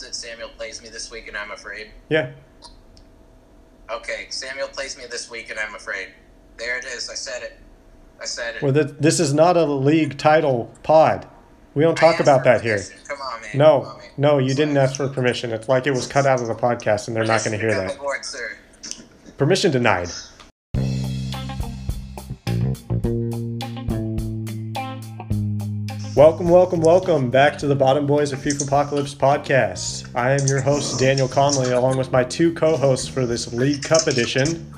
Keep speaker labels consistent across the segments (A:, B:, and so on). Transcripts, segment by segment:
A: that Samuel plays me this week and I'm afraid?
B: Yeah.
A: Okay, Samuel plays me this week and I'm afraid. There it is. I said it. I said it.
B: Well, th- this is not a league title pod. We don't talk about that here.
A: Come on, man.
B: No,
A: on, man.
B: no, you didn't ask for permission. It's like it was cut out of the podcast, and they're not going to hear that.
A: aboard, sir.
B: Permission denied. Welcome, welcome, welcome back to the Bottom Boys of FIFA Apocalypse podcast. I am your host, Daniel Conley, along with my two co hosts for this League Cup edition.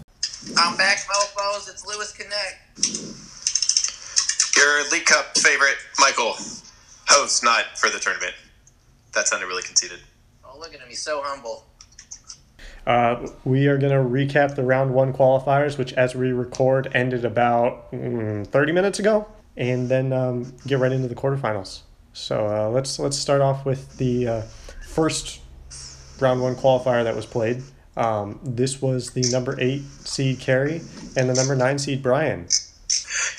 A: I'm back, mofos. It's Lewis Connect.
C: Your League Cup favorite, Michael, host, not for the tournament. That sounded really conceited.
A: Oh, look at him. He's so humble.
B: Uh, we are going to recap the round one qualifiers, which, as we record, ended about mm, 30 minutes ago, and then um, get right into the quarterfinals. So uh, let's let's start off with the uh, first round one qualifier that was played. Um, this was the number eight seed Carey and the number nine seed Brian.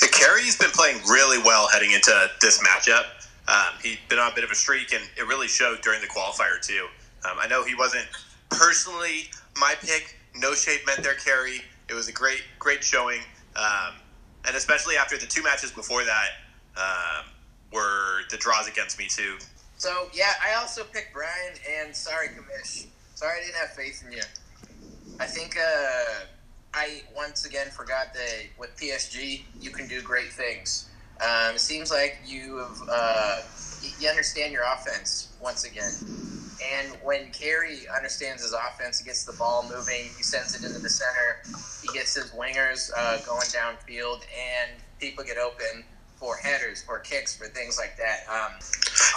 C: Yeah, Kerry's been playing really well heading into this matchup. Um, he's been on a bit of a streak, and it really showed during the qualifier, too. Um, I know he wasn't personally my pick. No shade meant there, Kerry. It was a great, great showing. Um, and especially after the two matches before that um, were the draws against me, too.
A: So, yeah, I also picked Brian, and sorry, Kamish. Sorry I didn't have faith in you. I think uh, I once again forgot that with PSG, you can do great things. Um, it seems like you have, uh, you understand your offense once again. And when Carey understands his offense, he gets the ball moving, he sends it into the center, he gets his wingers uh, going downfield, and people get open for headers, for kicks, for things like that. Um,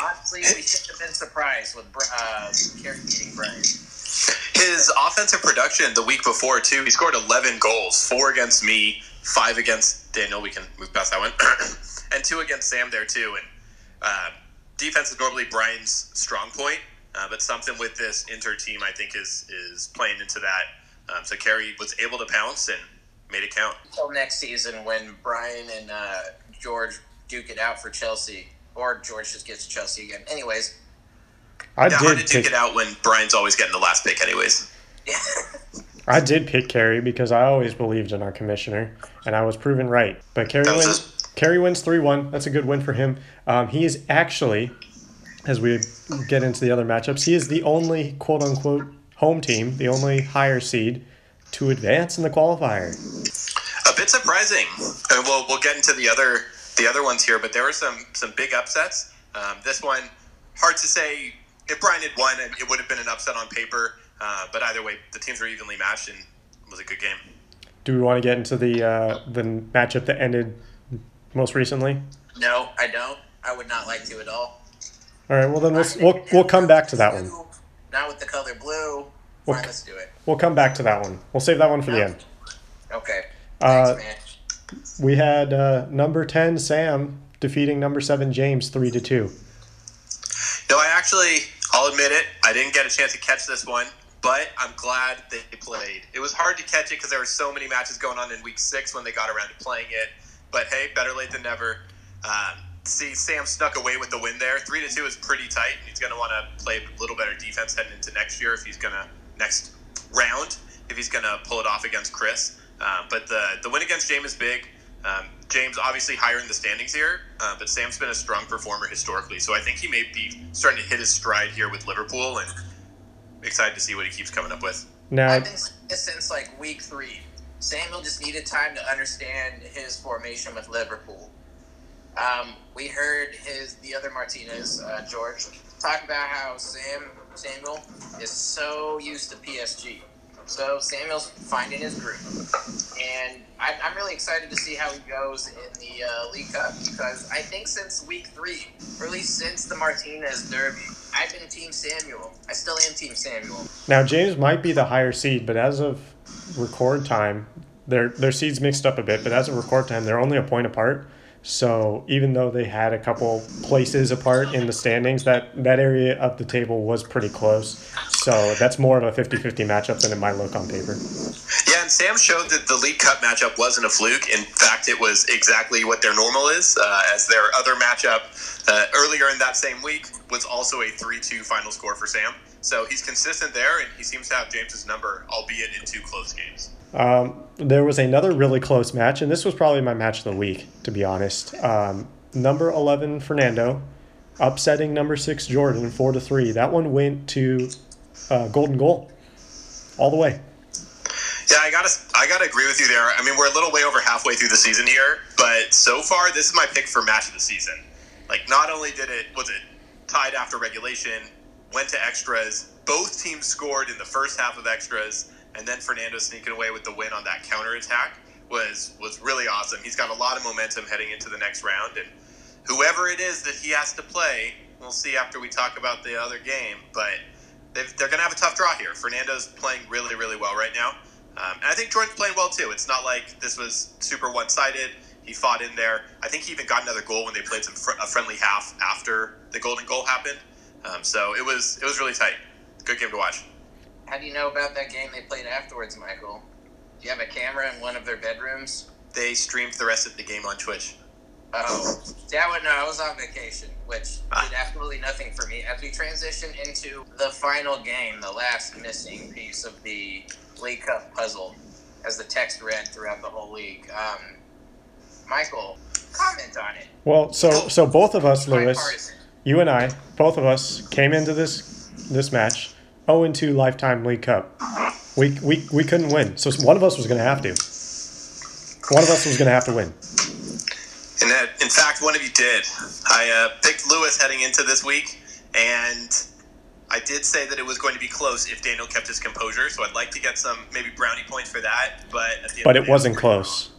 A: honestly, we should have been surprised with uh, Carey beating Brian.
C: His offensive production the week before too, he scored 11 goals, four against me, five against Daniel. We can move past that one, and two against Sam there too. And uh, defense is normally Brian's strong point, uh, but something with this Inter team, I think, is is playing into that. Um, so Kerry was able to pounce and made it count.
A: Until next season when Brian and uh, George duke it out for Chelsea, or George just gets Chelsea again. Anyways,
B: I
C: Yeah, hard
B: did
C: to duke
B: pick,
C: it out when Brian's always getting the last pick, anyways.
B: I did pick Carey because I always believed in our commissioner, and I was proven right. But Carey
C: That was
B: wins.
C: his-
B: Carey wins three one. That's a good win for him. Um, he is actually, as we get into the other matchups, he is the only quote unquote home team, the only higher seed to advance in the qualifier.
C: A bit surprising, and we'll we'll get into the other the other ones here. But there were some some big upsets. Um, this one, hard to say. If Brian had won, it would have been an upset on paper. Uh, but either way, the teams were evenly matched, and it was a good game.
B: Do we want to get into the uh, the matchup that ended most recently?
A: no, I don't. I would not like to at all.
B: All right. Well, then we'll we'll, we'll come back to that one.
A: Not with the color blue.
B: We'll
A: Fine, let's do it.
B: We'll come back to that one. We'll save that one for the end.
A: Okay.
B: Uh,
A: man.
B: We had uh, number ten Sam defeating number seven James three to two.
C: No, I actually, I'll admit it, I didn't get a chance to catch this one, but I'm glad they played. It was hard to catch it because there were so many matches going on in week six when they got around to playing it. But hey, better late than never. Um, see, Sam snuck away with the win there. Three to two is pretty tight, and he's going to want to play a little better defense heading into next year if he's going to next round if he's going to pull it off against Chris. Um, but the the win against James is big. Um, James obviously higher in the standings here, uh, but Sam's been a strong performer historically, so I think he may be starting to hit his stride here with Liverpool, and excited to see what he keeps coming up with.
B: Now,
A: I've been this since like week three. Samuel just needed time to understand his formation with Liverpool. Um, we heard his the other Martinez, uh, George, talk about how Sam Samuel is so used to PSG. So Samuel's finding his groove, and I, I'm really excited to see how he goes in the uh, League Cup because I think since week three, or at least since the Martinez Derby, I've been Team Samuel. I still am Team Samuel.
B: now James might be the higher seed, but as of record time, their their seeds mixed up a bit. But as of record time, they're only a point apart. So even though they had a couple places apart in the standings, that that area of the table was pretty close. So that's more of a 50-50 matchup than it might look on paper.
C: And Sam showed that the League Cup matchup wasn't a fluke. In fact, it was exactly what their normal is, uh, as their other matchup uh, earlier in that same week was also a 3 2 final score for Sam. So he's consistent there, and he seems to have James's number, albeit in two close games.
B: Um, there was another really close match, and this was probably my match of the week, to be honest. Um, number 11, Fernando, upsetting number 6, Jordan, 4 to 3. That one went to uh, Golden Goal all the way.
C: Yeah, I gotta, I gotta agree with you there. I mean, we're a little way over halfway through the season here, but so far, this is my pick for match of the season. Like, not only did it, was it tied after regulation, went to extras, both teams scored in the first half of extras, and then Fernando sneaking away with the win on that counter attack was was really awesome. He's got a lot of momentum heading into the next round, and whoever it is that he has to play, we'll see after we talk about the other game. But they're going to have a tough draw here. Fernando's playing really, really well right now. Um, and I think Jordan's playing well too. It's not like this was super one sided. He fought in there. I think he even got another goal when they played some fr- a friendly half after the golden goal happened. Um, so it was it was really tight. Good game to watch.
A: How do you know about that game they played afterwards, Michael? Do you have a camera in one of their bedrooms?
C: They streamed the rest of the game on Twitch.
A: Oh, yeah, well, no, I was on vacation, which ah. did absolutely nothing for me. As we transition into the final game, the last missing piece of the League Cup puzzle, as the text read throughout the whole league. Um, Michael, comment on it.
B: Well, so so both of us, Lewis, you and I, both of us came into this this match 0 2 lifetime League Cup. We, we, we couldn't win, so one of us was going to have to. One of us was going to have to win.
C: And that, in fact, one of you did. I uh, picked Lewis heading into this week, and I did say that it was going to be close if Daniel kept his composure. So I'd like to get some maybe brownie points for that. But
B: but it wasn't close.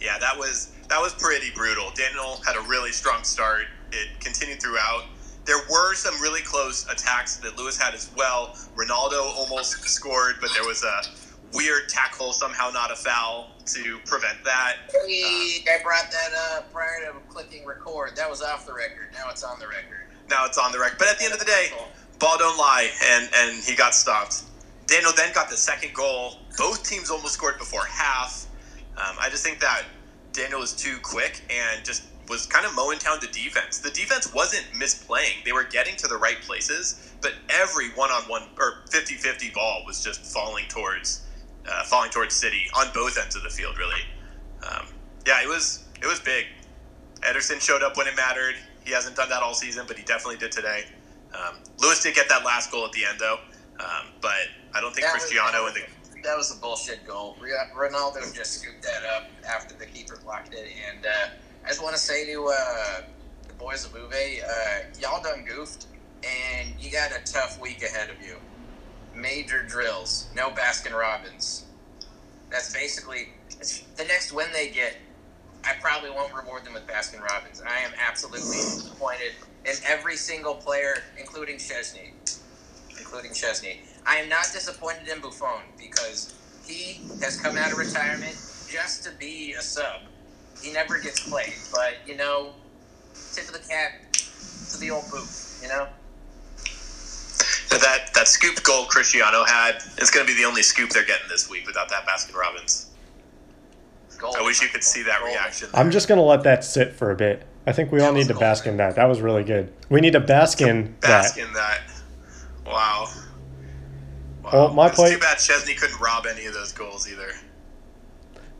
C: Yeah, that was that was pretty brutal. Daniel had a really strong start. It continued throughout. There were some really close attacks that Lewis had as well. Ronaldo almost scored, but there was a weird tackle, somehow not a foul, to prevent that.
A: Hey, uh, I brought that up prior to clicking record. That was off the record. Now it's on the record.
C: Now it's on the record. But at the end of the day, ball don't lie, and, and he got stopped. Daniel then got the second goal. Both teams almost scored before half. Um, I just think that Daniel was too quick and just was kind of mowing down the defense. The defense wasn't misplaying. They were getting to the right places, but every one-on-one or 50-50 ball was just falling towards uh, falling towards City on both ends of the field. Really, um, yeah, it was it was big. Ederson showed up when it mattered. He hasn't done that all season, but he definitely did today. Um, Lewis did get that last goal at the end, though, um, but I don't think that Cristiano
A: was,
C: and
A: the that was a bullshit goal. Ronaldo just scooped that up after the keeper blocked it, and. Uh, I just want to say to uh, the boys of Juve, uh, y'all done goofed, and you got a tough week ahead of you. Major drills, no Baskin Robbins. That's basically the next win they get. I probably won't reward them with Baskin Robbins. I am absolutely disappointed in every single player, including Szczesny. Including Szczesny. I am not disappointed in Buffon because he has come out of retirement just to be a sub he never gets played. But you know, tip of the cap to the old boot. You know.
C: That that scoop goal Cristiano had is going to be the only scoop they're getting this week without that Baskin Robbins. Golden. I wish you could see that reaction.
B: I'm just going to let that sit for a bit. I think we that all need to bask in that. That was really good. We need to bask in
C: bask that. in that. Wow.
B: Wow. Well, my
C: it's
B: play.
C: Too bad Szczesny couldn't rob any of those goals either.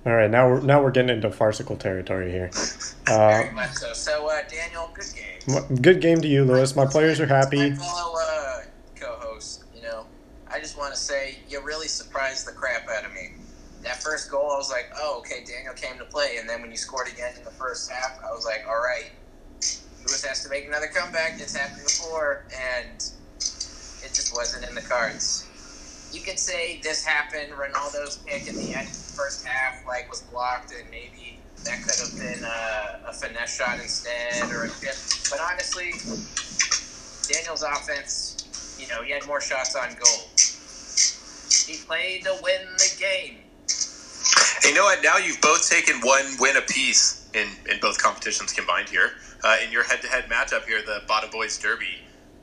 B: All right, now we're now we're getting into farcical territory here.
A: Uh, Very much so. So, uh, Daniel, good game.
B: Good game to you, Lewis. My players are happy.
A: My fellow uh, co-host, you know, I just want to say you really surprised the crap out of me. First goal, I was like, oh, okay, Daniel came to play, and then when you scored again in the first half, I was like, all right, Lewis has to make another comeback. It's happened before, and it just wasn't in the cards you could say this happened. Ronaldo's pick in the end first half like was blocked, and maybe that could have been a, a finesse shot instead or a chip. But honestly, Daniel's offense, you know, he had more shots on goal. He played to win the game.
C: You know what? Now you've both taken one win apiece in, in both competitions combined here. Uh, in your head to head matchup here, the Bottom Boys Derby,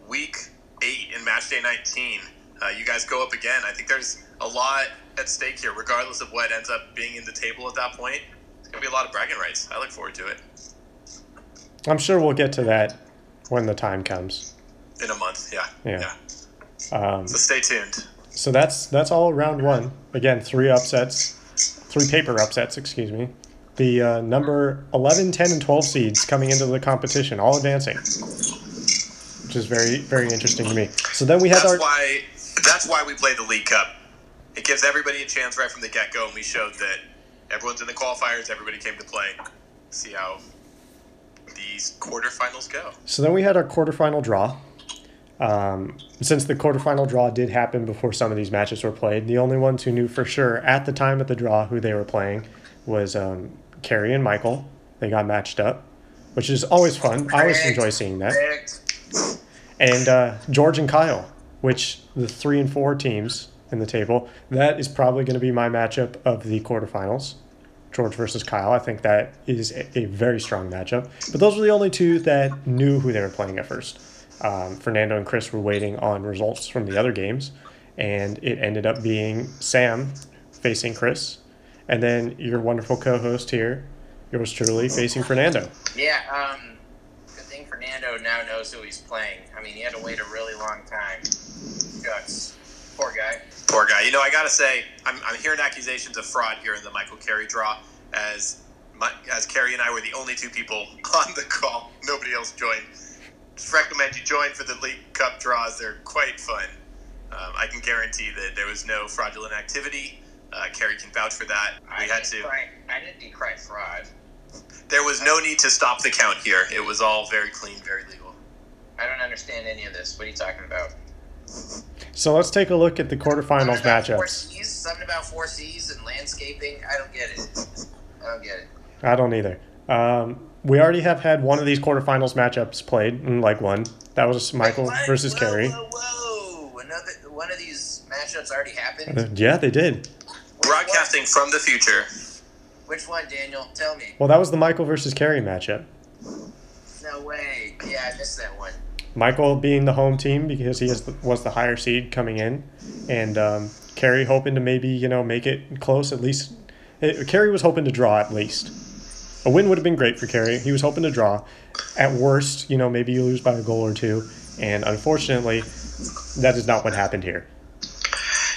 C: week eight in match day 19 uh, you guys go up again. I think there's a lot at stake here, regardless of what ends up being in the table at that point. It's gonna be a lot of bragging rights. I look forward to it
B: I'm sure we'll get to that when the time comes.
C: in a month. Yeah,
B: Yeah. Um,
C: So stay tuned.
B: so that's that's all round one. Again, three upsets, three paper upsets, excuse me. The uh, number 11, 10, and 12 seeds coming into the competition, all advancing, which is very very interesting to me. So then we had
C: That's
B: our
C: why. That's why we play the League Cup. It gives everybody a chance right from the get go, and we showed that everyone's in the qualifiers. Everybody came to play. See how these quarterfinals go.
B: So then we had our quarterfinal draw. Um, since the quarterfinal draw did happen before some of these matches were played, the only ones who knew for sure at the time of the draw who they were playing was um, Carrie and Michael. They got matched up, which is always fun. I always enjoy seeing that. And uh, George and Kyle, which the three and four teams in the table, that is probably going to be my matchup of the quarterfinals. George versus Kyle. I think that is a, a very strong matchup. But those were the only two that knew who they were playing at first. Um, Fernando and Chris were waiting on results from the other games, and it ended up being Sam facing Chris, and then your wonderful co-host here, yours truly, facing Fernando.
A: Yeah, um, good thing Fernando now knows who he's playing. I mean, he had to wait a really long time. Shucks. Poor guy.
C: Poor guy. You know, I gotta say, I'm, I'm hearing accusations of fraud here in the Michael Carey draw, as my, as Carey and I were the only two people on the call. Nobody else joined. Just recommend you join for the League Cup draws. They're quite fun. Um, I can guarantee that there was no fraudulent activity. Uh, Carey can vouch for that.
A: I
C: We had to.
A: Cry, I didn't decry fraud.
C: There was no need to stop the count here. It was all very clean, very legal.
A: I don't understand any of this. What are you talking about?
B: So let's take a look at the quarterfinals
A: about Four
B: matchups.
A: Cs? Something about four C's and landscaping? I don't get it. I don't get it.
B: I don't either. Um, we already have had one of these quarterfinals matchups played in like one. That was Michael
A: what?
B: versus
A: whoa,
B: Carrie.
A: Whoa, whoa! Another one of these matchups already happened.
B: Uh, Yeah, they did.
C: Broadcasting from the future.
A: Which one, Daniel? Tell me.
B: Well, that was the Michael versus Carrie matchup.
A: No way. Yeah, I missed that one.
B: Michael being the home team because he is the, was the higher seed coming in, and um, Carrie hoping to maybe you know make it close at least. It, Carrie was hoping to draw at least. A win would have been great for Carrie. He was hoping to draw. At worst, you know maybe you lose by a goal or two, and unfortunately, that is not what happened here.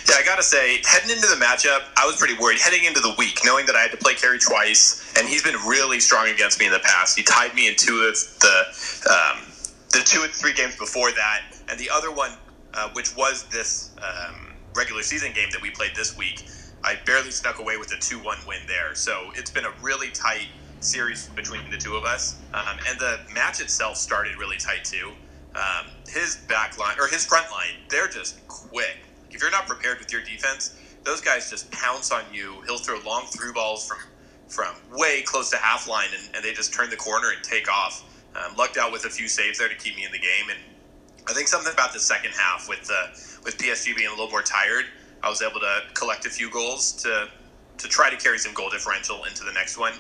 C: Yeah, I gotta say, heading into the matchup, I was pretty worried. Heading into the week, knowing that I had to play Carey twice, and he's been really strong against me in the past. He tied me in two of the um, the two and three games before that, and the other one, uh, which was this um, regular season game that we played this week, I barely snuck away with a two-one win there. So it's been a really tight series between the two of us, um, and the match itself started really tight too. Um, his back line or his front line, they're just quick. If you're not prepared with your defense, those guys just pounce on you. He'll throw long through balls from from way close to half line, and, and they just turn the corner and take off. Um, lucked out with a few saves there to keep me in the game, and I think something about the second half with uh, with PSG being a little more tired, I was able to collect a few goals to to try to carry some goal differential into the next one.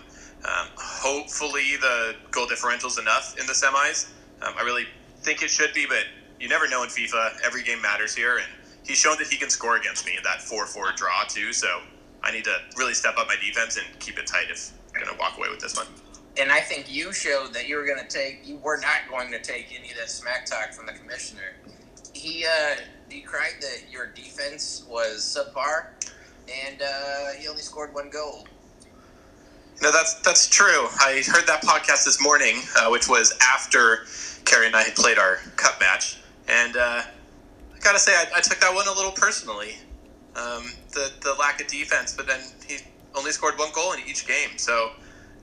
C: Um, hopefully, the goal differential is enough in the semis. Um, I really think it should be, but you never know in FIFA. Every game matters here, and he's shown that he can score against me in that 4-4 draw too. So I need to really step up my defense and keep it tight if I'm going to walk away with this one.
A: And I think you showed that you were going to take, you were not going to take any of that smack talk from the commissioner. He uh, decried that your defense was subpar, and uh, he only scored one goal.
C: No, that's that's true. I heard that podcast this morning, uh, which was after Carrie and I had played our cup match, and uh, I gotta say, I, I took that one a little personally. Um, the the lack of defense, but then he only scored one goal in each game, so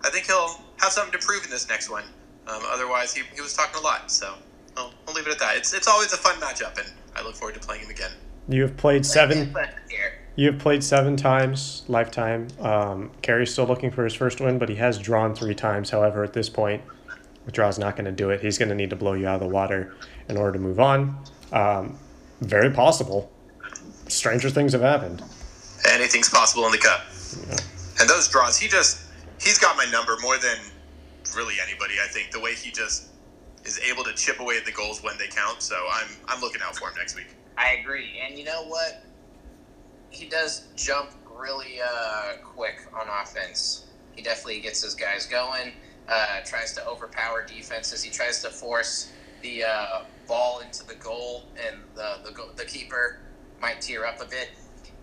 C: I think he'll have something to prove in this next one. Um, otherwise, he, he was talking a lot, so I'll, I'll leave it at that. It's it's always a fun matchup, and I look forward to playing him again.
B: You have played seven.
A: But here,
B: You have played seven times lifetime. Um, Carrie's still looking for his first win, but he has drawn three times. However, at this point, the draw's not going to do it. He's going to need to blow you out of the water in order to move on. Um, very possible. Stranger things have happened.
C: anything's possible in the cup. And those draws, he just he's got my number more than really anybody. I think the way he just is able to chip away at the goals when they count. So I'm I'm looking out for him next week.
A: I agree. And you know what? He does jump really uh, quick on offense. He definitely gets his guys going. Uh, tries to overpower defenses. He tries to force the uh, ball into the goal, and the the, the keeper might tear up a bit.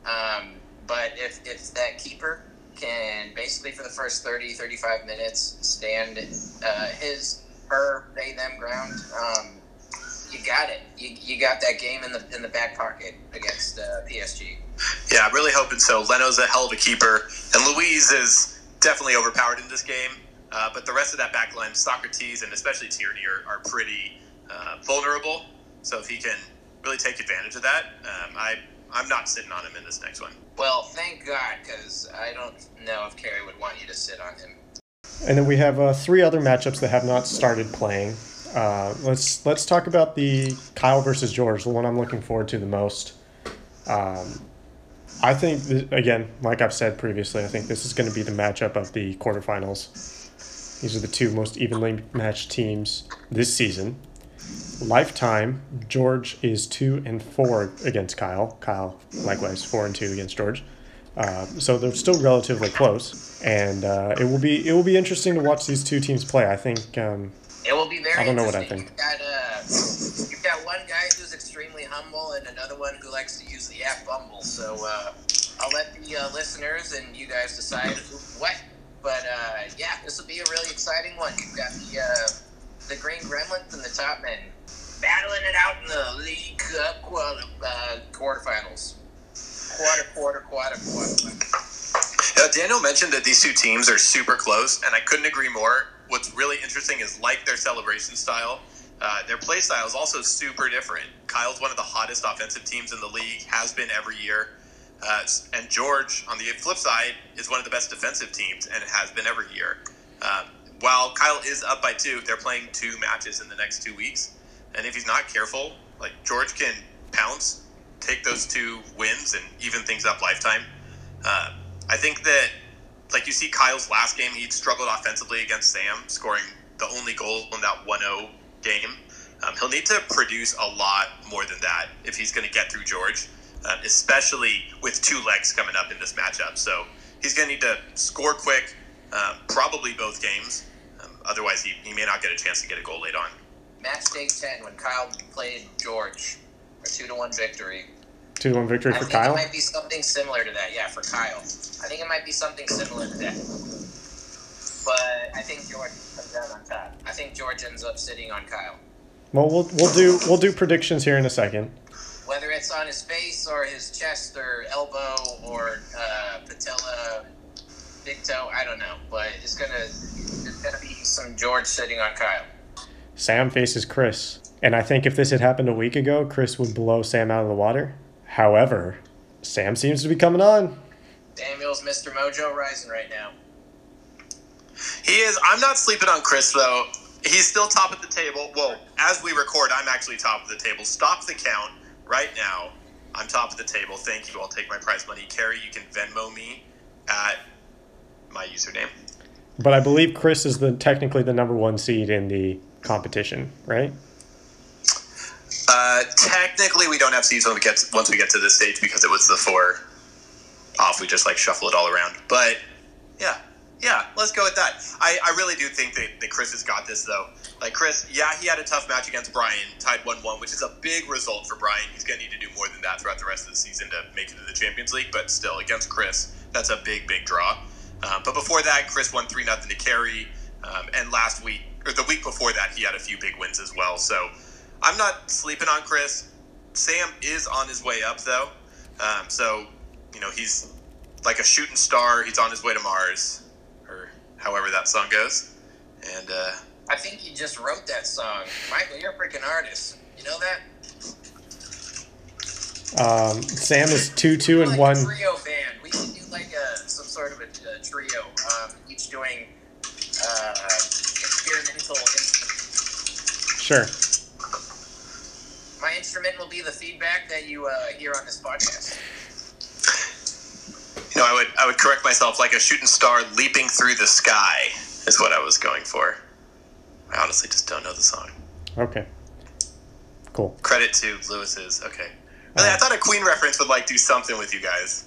A: Um, but if, if that keeper can basically for the first 30, 35 minutes stand uh, his, her, they, them ground, um, you got it. You, you got that game in the in the back pocket against uh, PSG.
C: Yeah, I'm really hoping so. Leno's a hell of a keeper, and Luiz is definitely overpowered in this game. Uh, but the rest of that back line, Sokratis and especially Tierney, are, are pretty uh, vulnerable. So if he can really take advantage of that, um, I I'm not sitting on him in this next one.
A: Well, thank God, because I don't know if Kerry would want you to sit on him.
B: And then we have uh, three other matchups that have not started playing. Uh, let's let's talk about the Kyle versus George, the one I'm looking forward to the most. Um, I think th- again, like I've said previously, I think this is going to be the matchup of the quarterfinals. These are the two most evenly matched teams this season. Lifetime, George is two and four against Kyle. Kyle, likewise, four and two against George. Uh, so they're still relatively close, and uh, it will be it will be interesting to watch these two teams play. I think um,
A: It will be very.
B: I don't know what I think.
A: You've got, uh, you've got one guy who's extremely humble and another one who likes to use the app Bumble. So uh, I'll let the uh, listeners and you guys decide what. But uh, yeah, this will be a really exciting one. You've got the uh, the Green Gremlins and the Top Men battling it out in the League Cup quarter, uh, quarterfinals. Quarter, quarter, quarter, quarter.
C: Uh, Daniel mentioned that these two teams are super close, and I couldn't agree more. What's really interesting is like their celebration style. Uh, their play style is also super different. Kyle's one of the hottest offensive teams in the league, has been every year. Uh, and George, on the flip side, is one of the best defensive teams and has been every year. Um, while Kyle is up by two, they're playing two matches in the next two weeks. And if he's not careful, like George can pounce, take those two wins, and even things up lifetime. Uh, I think that, like you see Kyle's last game, he struggled offensively against Sam, scoring the only goal in that 1 0 game. Um, he'll need to produce a lot more than that if he's going to get through George, um, especially with two legs coming up in this matchup. So he's going to need to score quick, um, probably both games. Um, otherwise, he, he may not get a chance to get a goal late on.
A: Match day 10 when Kyle played George. A 2 to 1 victory.
B: two to one victory
A: I
B: for
A: think
B: Kyle.
A: it might be something similar to that, yeah, for Kyle. I think it might be something similar to that. But I think George comes out on top. I think George ends up sitting on Kyle.
B: Well, we'll we'll do we'll do predictions here in a second.
A: Whether it's on his face or his chest or elbow or uh, patella, big toe, I don't know. But it's gonna there's gonna be some George sitting on Kyle.
B: Sam faces Chris, and I think if this had happened a week ago, Chris would blow Sam out of the water. However, Sam seems to be coming on.
A: Samuel's Mr. Mojo rising right now.
C: He is. I'm not sleeping on Chris though. He's still top of the table. Well, as we record, I'm actually top of the table. Stop the count right now. I'm top of the table. Thank you. I'll take my prize money. Carrie, you can Venmo me at my username.
B: But I believe Chris is the technically the number one seed in the competition, right?
C: Uh, technically, we don't have seeds when we get once we get to this stage because it was the four off. We just like shuffle it all around. But yeah, yeah, let's go with that. I, I really do think that, that Chris has got this though. Like Chris, yeah, he had a tough match against Brian, tied one one, which is a big result for Brian. He's gonna need to do more than that throughout the rest of the season to make it to the Champions League. But still, against Chris, that's a big, big draw. Um, but before that, Chris won three nothing to carry, um, and last week or the week before that, he had a few big wins as well. So I'm not sleeping on Chris. Sam is on his way up though, um, so you know he's like a shooting star. He's on his way to Mars, however that song goes. And uh,
A: I think you just wrote that song. Michael, you're a freaking artist. You know that?
B: Um, Sam is two two and
A: like
B: one.
A: A trio band. We should do like a, some sort of a, a trio, um, each doing uh, experimental instruments.
B: Sure.
A: My instrument will be the feedback that you uh, hear on this podcast.
C: You know, I would I would correct myself. Like a shooting star leaping through the sky is what I was going for. I honestly just don't know the song.
B: Okay. Cool.
C: Credit to Lewis's. Okay, Really, I thought a Queen reference would like do something with you guys.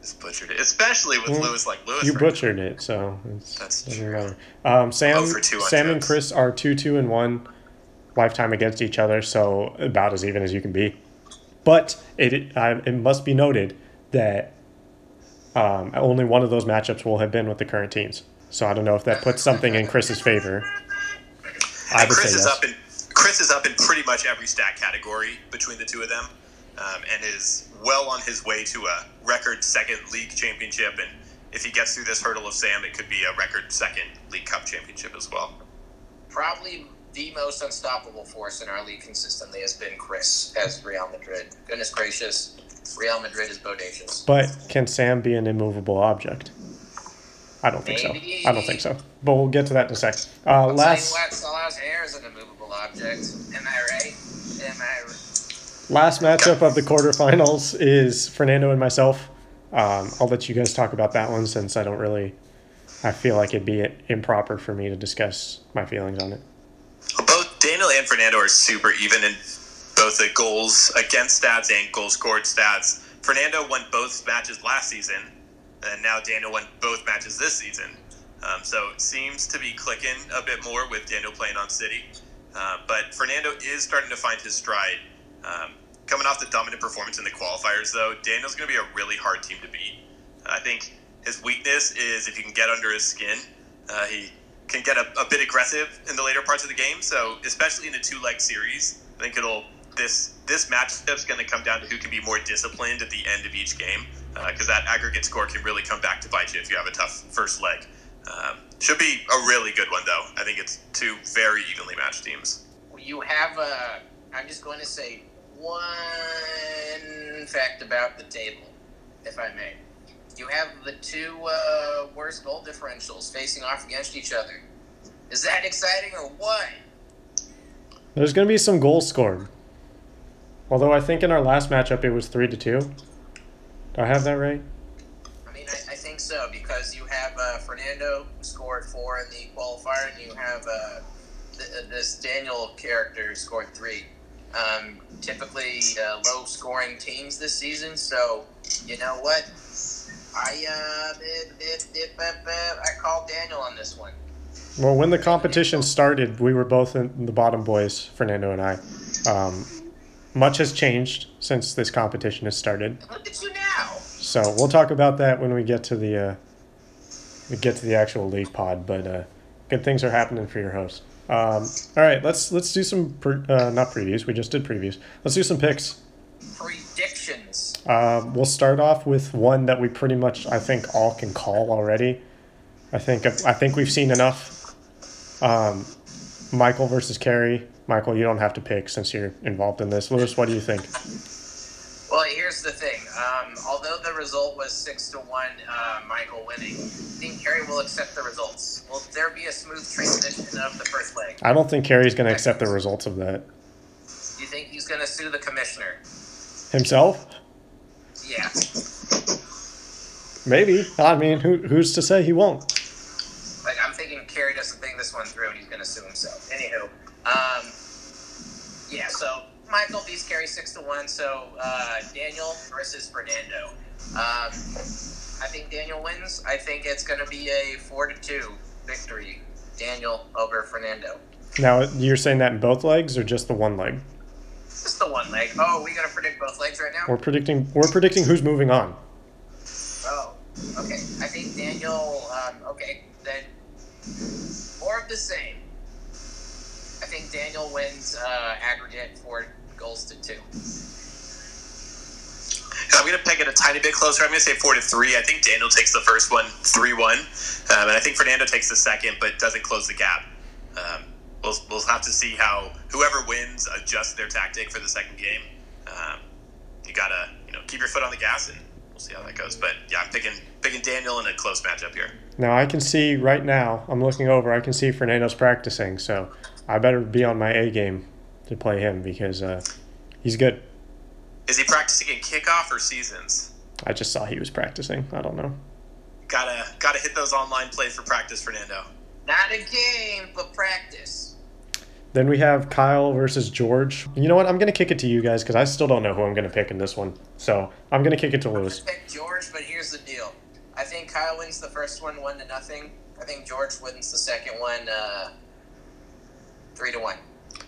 C: Just butchered it, especially with
B: Well,
C: Lewis like Lewis.
B: You
C: right
B: butchered it, so it's,
C: That's true.
B: Um, Sam,
C: Oh
B: Sam and. Chris are two, two, and one lifetime against each other, so about as even as you can be. But it uh, it must be noted that um, only one of those matchups will have been with the current teams. So I don't know if that puts something in Chris's favor. I would
C: Chris
B: say
C: is
B: yes.
C: up in Chris is up in pretty much every stat category between the two of them, um, and is well on his way to a record second league championship. And if he gets through this hurdle of Sam, it could be a record second league cup championship as well.
A: Probably the most unstoppable force in our league consistently has been Chris as Real Madrid. Goodness gracious, Real Madrid is bodacious.
B: But can Sam be an immovable object? I don't think
A: Maybe.
B: so. I don't think so. But we'll get to that in a sec. Uh, last
A: tell you what, Salah's hair is an immovable object. Am I right? Am I right?
B: last matchup of the quarterfinals is Fernando and myself. Um, I'll let you guys talk about that one since I don't really. I feel like it'd be improper for me to discuss my feelings on it.
C: Both Daniel and Fernando are super even in both the goals against stats and goals scored stats. Fernando won both matches last season, and now Daniel won both matches this season. Um, so it seems to be clicking a bit more with Daniel playing on City. Uh, but Fernando is starting to find his stride. Um, coming off the dominant performance in the qualifiers, though, Daniel's going to be a really hard team to beat. I think his weakness is if you can get under his skin. Uh, he can get a, a bit aggressive in the later parts of the game. So, especially in a two leg series, I think it'll this this matchup's going to come down to who can be more disciplined at the end of each game because that aggregate score can really come back to bite you if you have a tough first leg. Um, should be a really good one though. I think it's two very evenly matched teams.
A: You have a. I'm just going to say one fact about the table, if I may. You have the two uh, worst goal differentials facing off against each other. Is that exciting or what?
B: There's going to be some goals scored. Although I think in our last matchup it was three to two. Do I have that right?
A: I mean, I, I think so because you have uh, Fernando scored four in the qualifier, and you have uh, th- this Daniel character who scored three. Um, typically uh, low scoring teams this season, so you know what? I uh, it, it, it, I called Daniel on this one.
B: Well, when the competition started, we were both in the bottom boys, Fernando and I. Um, much has changed since this competition has started.
A: Look at you now.
B: So we'll talk about that when we get to the uh, we get to the actual league pod. But uh, good things are happening for your host. Um, all right, let's let's do some pre- uh, not previews. We just did previews. Let's do some picks.
A: Predictions.
B: Um, we'll start off with one that we pretty much I think all can call already. I think I think we've seen enough. Um, Michael versus Carey. Michael, you don't have to pick since you're involved in this. Lewis, what do you think?
A: Well, here's the thing. Um, although the result was six to one, uh, Michael winning, I think Kerry will accept the results. Will there be a smooth transition of the first leg?
B: I don't think Kerry's going to accept the results of that
A: Do you think he's going to sue the commissioner?
B: himself.
A: Yeah.
B: Maybe. I mean, who, who's to say he won't?
A: Like I'm thinking Kerry doesn't think this one through and he's going to sue himself. Anywho, um, Michael beats Kerry six to one. So uh, Daniel versus Fernando. Um, I think Daniel wins. I think it's going to be a four to two victory. Daniel over Fernando.
B: Now, you're saying that in both legs or just the one leg?
A: Just the one leg. Oh, we gonna predict both legs right now?
B: We're predicting we're predicting who's moving on.
A: Oh, okay. I think Daniel. Um, okay, then more of the same. I think Daniel wins uh, aggregate four goals to two.
C: I'm going to peg it a tiny bit closer. I'm going to say four to three. I think Daniel takes the first one, three one, um, and I think Fernando takes the second, but doesn't close the gap. Um, we'll we'll have to see how whoever wins adjusts their tactic for the second game. Um, you gotta you know keep your foot on the gas, and we'll see how that goes. But yeah, I'm picking picking Daniel in a close matchup here.
B: Now I can see right now. I'm looking over. I can see Fernando's practicing, so I better be on my A game to play him because uh, he's good.
C: Is he practicing in kickoff or seasons?
B: I just saw he was practicing. I don't know.
C: Gotta gotta hit those online plays for practice, Fernando.
A: Not a game, but practice.
B: Then we have Kyle versus George. You know what? I'm gonna kick it to you guys because I still don't know who I'm gonna pick in this one. So I'm gonna kick it to Lewis.
A: Pick George, but here's the deal. I think Kyle wins the first one, one to nothing. I think George wins the second one, uh, three to one.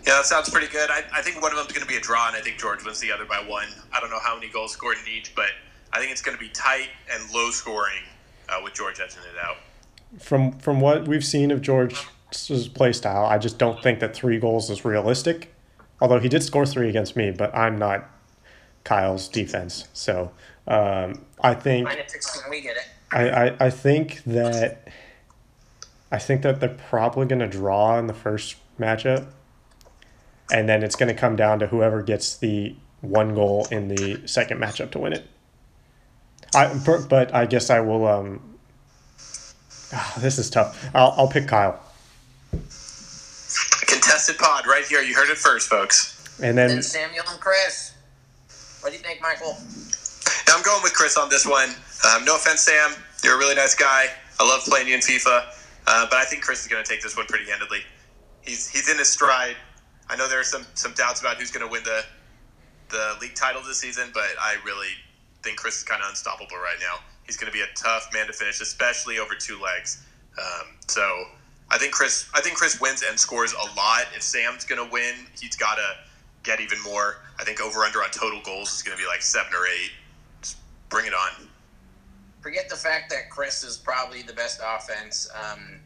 C: Yeah, that sounds pretty good. I, I think one of them's going to be a draw, and I think George wins the other by one. I don't know how many goals scored in each, but I think it's going to be tight and low scoring uh, with George edging it out.
B: From from what we've seen of George's play style, I just don't think that three goals is realistic. Although he did score three against me, but I'm not Kyle's defense. So um, I think
A: Mine at six when we get it.
B: I, I, I think that I think that they're probably going to draw in the first matchup, and then it's going to come down to whoever gets the one goal in the second matchup to win it. I per- but I guess I will. Um, ah, this is tough. I'll I'll pick Kyle,
C: Contested pod right here. You heard it first, folks.
B: and then
A: Then Samuel and Chris. What do you think, Michael?
C: Now I'm going with Chris on this one. Um, no offense, Sam. You're a really nice guy. I love playing you in FIFA, uh, but I think Chris is going to take this one pretty handedly. He's he's in his stride. I know there are some some doubts about who's going to win the the league title this season, but I really think Chris is kind of unstoppable right now. He's going to be a tough man to finish, especially over two legs. Um, so I think Chris I think Chris wins and scores a lot. If Sam's going to win, he's got to get even more. I think over under on total goals is going to be like seven or eight. Just bring it on.
A: Forget the fact that Chris is probably the best offense um,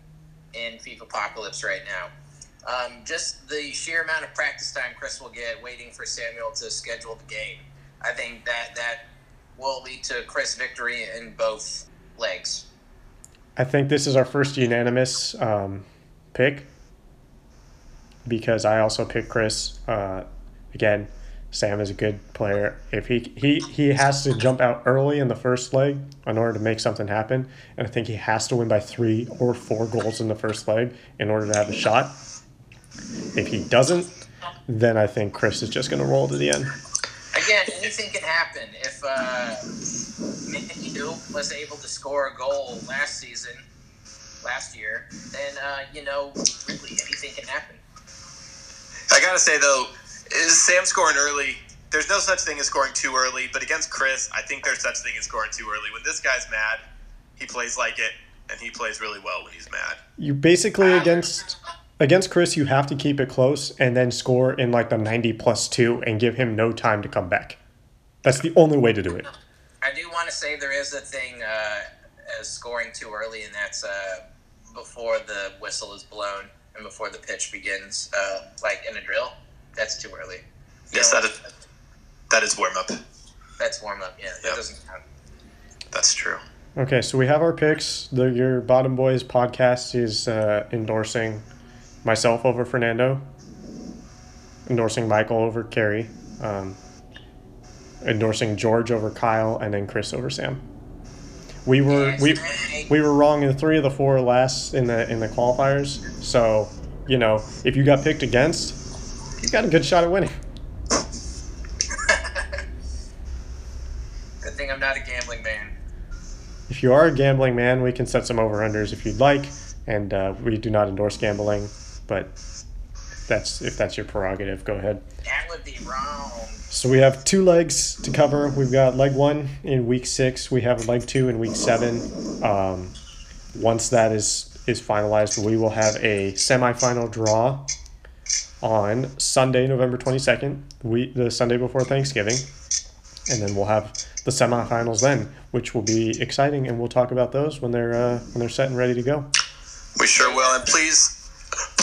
A: in FIFA Apocalypse right now. Um, just the sheer amount of practice time Chris will get waiting for Samuel to schedule the game. I think that that will lead to Chris victory in both legs.
B: I think this is our first unanimous um, pick because I also picked Chris. Uh, again, Sam is a good player. If he, he he has to jump out early in the first leg in order to make something happen, and I think he has to win by three or four goals in the first leg in order to have a shot. If he doesn't, then I think Chris is just going to roll to the end.
A: Again, anything can happen. If uh, Manu was able to score a goal last season, last year, then uh, you know, really anything can happen.
C: I gotta say though, is Sam scoring early? There's no such thing as scoring too early, but against Chris, I think there's such thing as scoring too early. When this guy's mad, he plays like it, and he plays really well when he's mad.
B: You basically against against Chris, you have to keep it close and then score in like the ninety plus two and give him no time to come back. That's the only way to do it.
A: I do want to say there is a thing uh, as scoring too early, and that's uh, before the whistle is blown and before the pitch begins, uh, like in a drill. That's too early. You
C: Yes,
A: know,
C: that is that is warm up.
A: That's warm up. Yeah, that
C: Yep.
A: doesn't count.
C: That's true.
B: Okay, so we have our picks. The Your Bottom Boys podcast is uh, endorsing myself over Fernando, endorsing Michael over Kerry, um, endorsing George over Kyle, and then Chris over Sam. We were we we were wrong in three of the four last in the in the qualifiers. So you know if you got picked against, you got a good shot at winning.
A: Good thing I'm not a gambling man.
B: If you are a gambling man, we can set some over unders if you'd like, and uh, we do not endorse gambling, but that's if that's your prerogative, go ahead.
A: That would be wrong.
B: So we have two legs to cover. We've got leg one in week six. We have leg two in week seven. Um, once that is is finalized, we will have a semifinal draw on Sunday, November twenty second, we the Sunday before Thanksgiving, and then we'll have the semifinals then, which will be exciting, and we'll talk about those when they're uh, when they're set and ready to go.
C: We sure will, and please,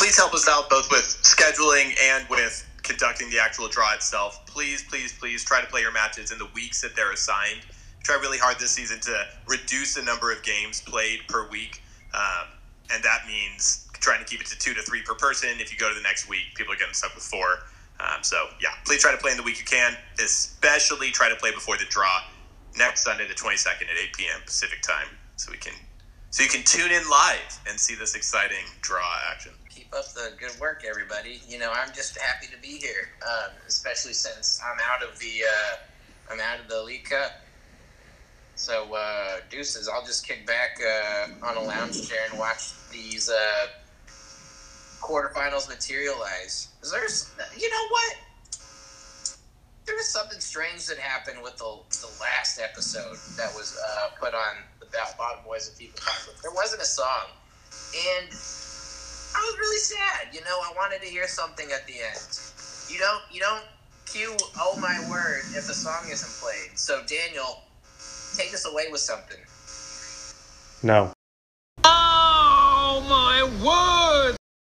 C: please help us out both with scheduling and with conducting the actual draw itself. Please, please, please try to play your matches in the weeks that they're assigned. Try really hard this season to reduce the number of games played per week, um, and that means trying to keep it to two to three per person. If you go to the next week, people are getting stuck with four. Um, so yeah, please try to play in the week you can. Especially try to play before the draw next Sunday, the twenty second at eight p.m. Pacific time, so we can so you can tune in live and see this exciting draw action.
A: Keep up the good work, everybody. You know, I'm just happy to be here, um, especially since I'm out of the uh, I'm out of the League Cup. So uh, deuces, I'll just kick back uh, on a lounge chair and watch these uh, quarterfinals materialize. There's, you know what? There was something strange that happened with the, the last episode that was uh, put on that Bottom Boys and people. Conflict. There wasn't a song. And I was really sad. You know, I wanted to hear something at the end. You don't, you don't cue "Oh My Word" if the song isn't played. So Daniel, take us away with something.
B: No. Oh my word!